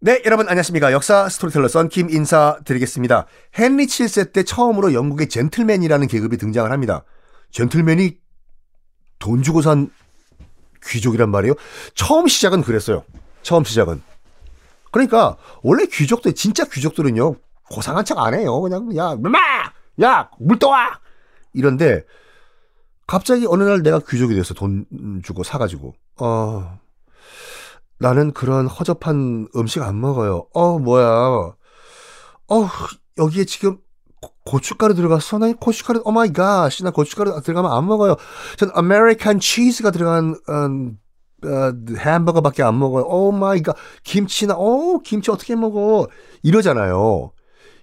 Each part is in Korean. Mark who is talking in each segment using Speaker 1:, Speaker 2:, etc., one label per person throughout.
Speaker 1: 네, 여러분 안녕하십니까. 역사 스토리텔러 썬킴 인사드리겠습니다. 헨리 7세 때 처음으로 영국의 젠틀맨이라는 계급이 등장을 합니다. 젠틀맨이 돈 주고 산 귀족이란 말이에요. 처음 시작은 그랬어요. 처음 시작은. 그러니까 원래 귀족들 진짜 귀족들은요 고상한 척 안 해요. 그냥 야 물마 야 물 떠와 이런데 갑자기 어느 날 내가 귀족이 돼서 돈 주고 사 가지고 어 나는 그런 허접한 음식 안 먹어요. 어, 뭐야. 어, 여기에 지금 고춧가루 들어갔어? 나 고춧가루, Oh my God. 나 고춧가루 들어가면 안 먹어요. 전 American 치즈가 들어간, 음, 어, 햄버거밖에 안 먹어요. Oh my God. 김치나, 어, 김치 어떻게 먹어? 이러잖아요.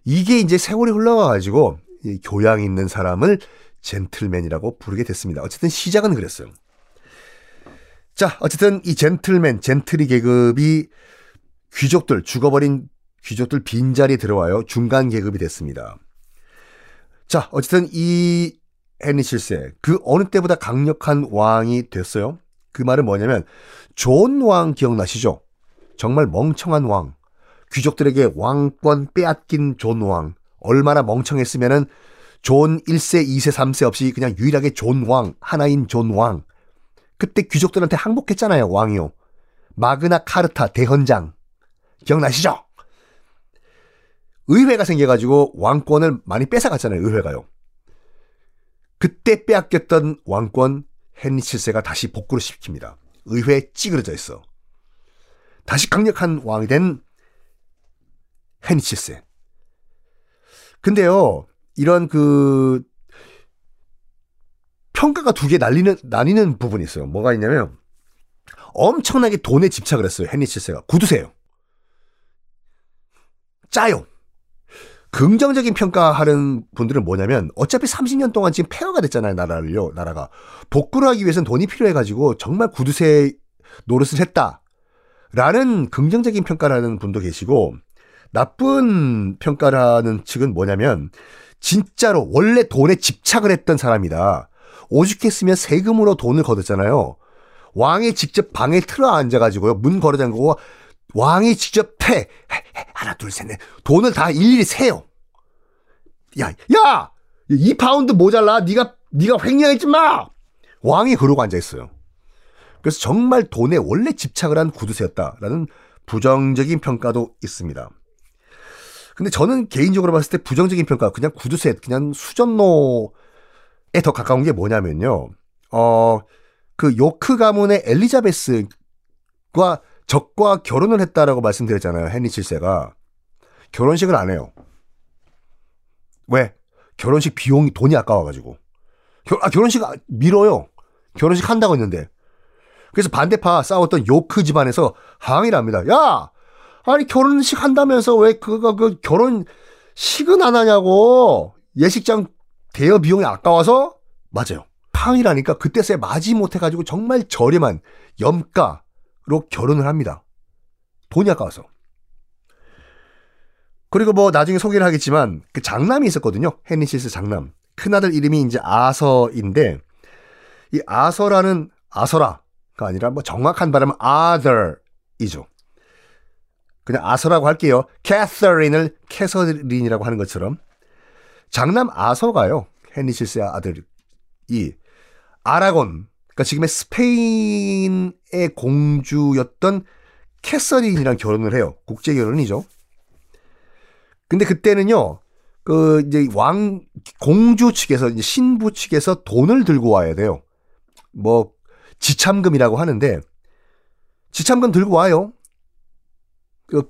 Speaker 1: 이게 이제 세월이 흘러가가지고, 교양 있는 사람을 젠틀맨이라고 부르게 됐습니다. 어쨌든 시작은 그랬어요. 자, 어쨌든 이 젠틀맨, 젠트리 계급이 귀족들, 죽어버린 귀족들 빈자리에 들어와요. 중간 계급이 됐습니다. 자, 어쨌든 이 헨리 7세, 그 어느 때보다 강력한 왕이 됐어요. 그 말은 뭐냐면, 존 왕 기억나시죠? 정말 멍청한 왕. 귀족들에게 왕권 빼앗긴 존 왕. 얼마나 멍청했으면은 존 1세, 2세, 3세 없이 그냥 유일하게 존 왕, 하나인 존 왕. 그때 귀족들한테 항복했잖아요, 왕이요. 마그나 카르타 대헌장. 기억나시죠? 의회가 생겨가지고 왕권을 많이 뺏어갔잖아요, 의회가요. 그때 빼앗겼던 왕권 헨리 7세가 다시 복구를 시킵니다. 의회에 찌그러져 있어. 다시 강력한 왕이 된 헨리 7세. 근데요, 이런 그 평가가 두 개 날리는 나뉘는 부분이 있어요. 뭐가 있냐면 엄청나게 돈에 집착을 했어요. 헨리 7세가 구두세요. 짜요. 긍정적인 평가하는 분들은 뭐냐면 어차피 30년 동안 지금 폐허가 됐잖아요. 나라를요. 나라가 복구를 하기 위해서는 돈이 필요해가지고 정말 구두세 노릇을 했다. 라는 긍정적인 평가를 하는 분도 계시고 나쁜 평가를 하는 측은 뭐냐면 진짜로 원래 돈에 집착을 했던 사람이다. 오죽했으면 세금으로 돈을 거뒀잖아요. 왕이 직접 방에 틀어 앉아가지고요. 문 걸어 잠그고 왕이 직접 패. 하나, 둘, 셋, 넷. 돈을 다 일일이 세요. 야, 야! 이 파운드 모자라. 네가 네가 횡령했지 마! 왕이 그러고 앉아있어요. 그래서 정말 돈에 원래 집착을 한 구두쇠였다라는 부정적인 평가도 있습니다. 근데 저는 개인적으로 봤을 때 부정적인 평가, 그냥 구두쇠, 그냥 수전노 더 가까운 게 뭐냐면요. 어, 그 요크 가문의 엘리자베스과 적과 결혼을 했다라고 말씀드렸잖아요. 헨리 7세가. 결혼식을 안 해요. 왜? 결혼식 비용이 돈이 아까워가지고. 결, 아, 결혼식 미뤄요. 결혼식 한다고 했는데. 그래서 반대파 싸웠던 요크 집안에서 항의를 합니다. 야! 아니, 결혼식 한다면서 왜 그거, 그 결혼식은 안 하냐고. 예식장 대여 비용이 아까워서 맞아요. 팡이라니까 그때서야 마지 못해 가지고 정말 저렴한 염가로 결혼을 합니다. 돈이 아까워서. 그리고 뭐 나중에 소개를 하겠지만 그 장남이 있었거든요. 헨리 7세 장남. 큰아들 이름이 이제 아서인데 이 아서라는 아서라가 아니라 뭐 정확한 발음은 Arthur이죠. 그냥 아서라고 할게요. 캐서린을 캐서린이라고 하는 것처럼 장남 아서가요. 칠세 아들이 아라곤, 그러니까 지금의 스페인의 공주였던 캐서린이랑 결혼을 해요. 국제 결혼이죠. 근데 그때는요, 그 이제 왕 공주 측에서 이제 신부 측에서 돈을 들고 와야 돼요. 뭐 지참금이라고 하는데 지참금 들고 와요. 그,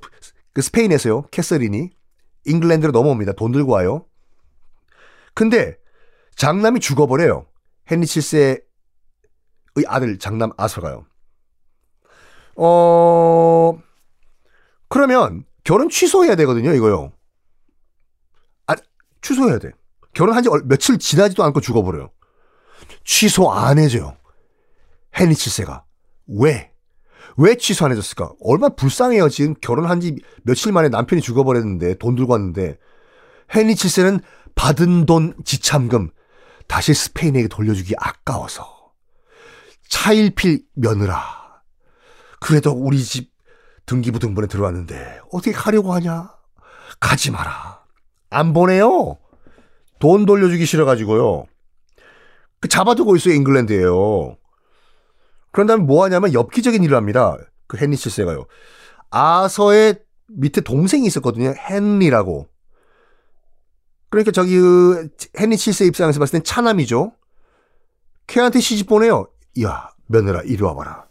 Speaker 1: 그 스페인에서요. 캐서린이 잉글랜드로 넘어옵니다. 돈 들고 와요. 근데 장남이 죽어버려요. 헨리 7세의 아들 장남 아서가요. 어 그러면 결혼 취소해야 되거든요. 이거요. 아 취소해야 돼. 결혼한 지 며칠 지나지도 않고 죽어버려요. 취소 안 해줘요. 헨리 7세가 왜? 왜 취소 안 해줬을까? 얼마나 불쌍해요. 지금 결혼한 지 며칠 만에 남편이 죽어버렸는데 돈 들고 왔는데 헨리 7세는 받은 돈 지참금 다시 스페인에게 돌려주기 아까워서 차일필 며느라 그래도 우리 집 등기부 등본에 들어왔는데 어떻게 가려고 하냐? 가지 마라. 안 보내요. 돈 돌려주기 싫어가지고요. 그 잡아두고 있어요 잉글랜드에요. 그런 다음에 뭐 하냐면 엽기적인 일을 합니다. 그 헨리 7세가요. 아서의 밑에 동생이 있었거든요. 헨리라고. 그러니까 저기 그 헨리 7세 입장에서 봤을 땐 차남이죠. 걔한테 시집 보내요. 야 며느라 이리 와봐라.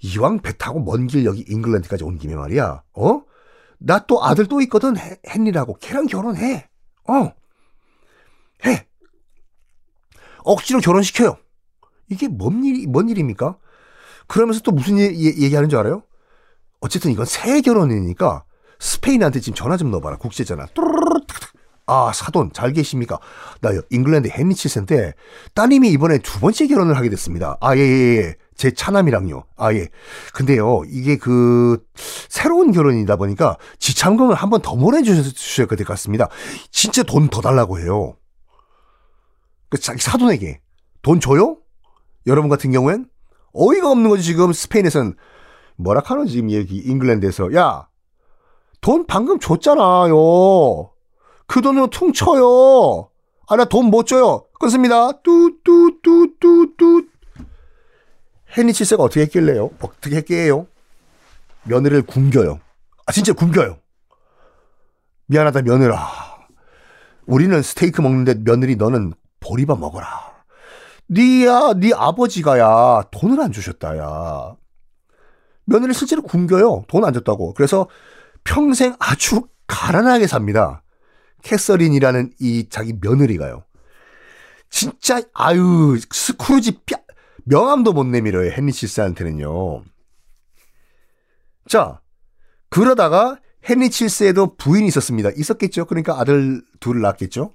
Speaker 1: 이왕 배 타고 먼 길 여기 잉글랜드까지 온 김에 말이야. 어? 나 또 아들 또 있거든. 헨리라고. 걔랑 결혼해. 어. 해. 억지로 결혼시켜요. 이게 뭔 일, 뭔 일입니까? 그러면서 또 무슨 얘, 얘기하는 줄 알아요? 어쨌든 이건 새 결혼이니까 스페인한테 지금 전화 좀 넣어봐라. 국제전화. 아, 사돈, 잘 계십니까? 나 잉글랜드 헨리 칠세인데 따님이 이번에 두 번째 결혼을 하게 됐습니다. 아, 예, 예, 예. 제 차남이랑요. 아, 예. 근데요, 이게 그, 새로운 결혼이다 보니까 지참금을 한 번 더 보내주셔야 될 것 같습니다. 진짜 돈 더 달라고 해요. 그 자기 사돈에게. 돈 줘요? 여러분 같은 경우엔? 어이가 없는 거지, 지금 스페인에선. 뭐라 카노 지금 여기 잉글랜드에서. 야! 돈 방금 줬잖아요. 그 돈으로 퉁쳐요. 아, 나 돈 못 줘요. 끊습니다. 뚜뚜뚜뚜뚜. 헨리 칠세가 어떻게 했길래요? 어떻게 했게요? 며느리를 굶겨요. 아, 진짜 굶겨요. 미안하다, 며느라. 우리는 스테이크 먹는데 며느리 너는 보리밥 먹어라. 니야, 니 아버지가야 돈을 안 주셨다, 야. 며느리 실제로 굶겨요. 돈 안 줬다고. 그래서 평생 아주 가난하게 삽니다. 캐서린이라는 이 자기 며느리가요. 진짜 아유 스크루지 뼈, 명함도 못 내밀어요 헨리 칠세한테는요. 자 그러다가 헨리 칠세에도 부인이 있었습니다. 있었겠죠. 그러니까 아들 둘을 낳았겠죠.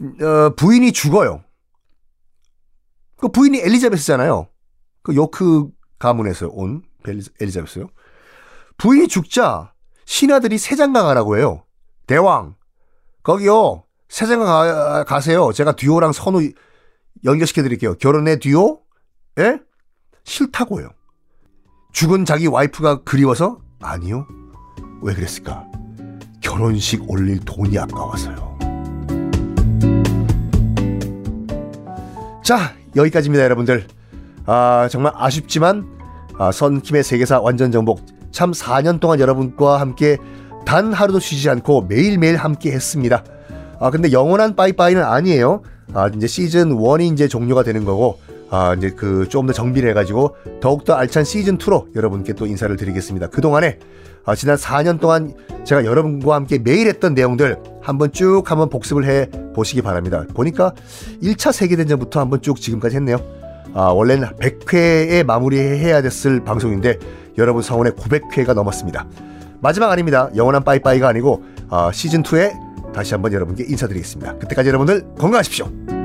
Speaker 1: 어, 부인이 죽어요. 그 부인이 엘리자베스잖아요. 그 요크 가문에서 온 엘리자베스요. 부인이 죽자 신하들이 세장가 가라고 해요. 대왕 거기요. 세장가 가, 세요 제가 듀오랑 선우 연결시켜 드릴게요. 결혼해 듀오? 예? 싫다고요. 죽은 자기 와이프가 그리워서? 아니요. 왜 그랬을까? 결혼식 올릴 돈이 아까워서요. 자, 여기까지입니다, 여러분들. 아, 정말 아쉽지만, 아, 선킴의 세계사 완전 정복. 참 4년 동안 여러분과 함께 단 하루도 쉬지 않고 매일매일 함께 했습니다. 아, 근데 영원한 빠이빠이는 아니에요. 아, 이제 시즌 1이 이제 종료가 되는 거고, 아, 이제 그좀더 정비를 해가지고 더욱더 알찬 시즌 2로 여러분께 또 인사를 드리겠습니다. 그동안에 아, 지난 4년 동안 제가 여러분과 함께 매일 했던 내용들 한번 쭉 한번 복습을 해 보시기 바랍니다. 보니까 1차 세계대전부터 한번 쭉 지금까지 했네요. 아, 원래는 100회에 마무리해야 됐을 방송인데 여러분 성원에 900회가 넘었습니다. 마지막 아닙니다. 영원한 빠이빠이가 아니고 아, 시즌 2에 다시 한번 여러분께 인사드리겠습니다. 그때까지 여러분들 건강하십시오.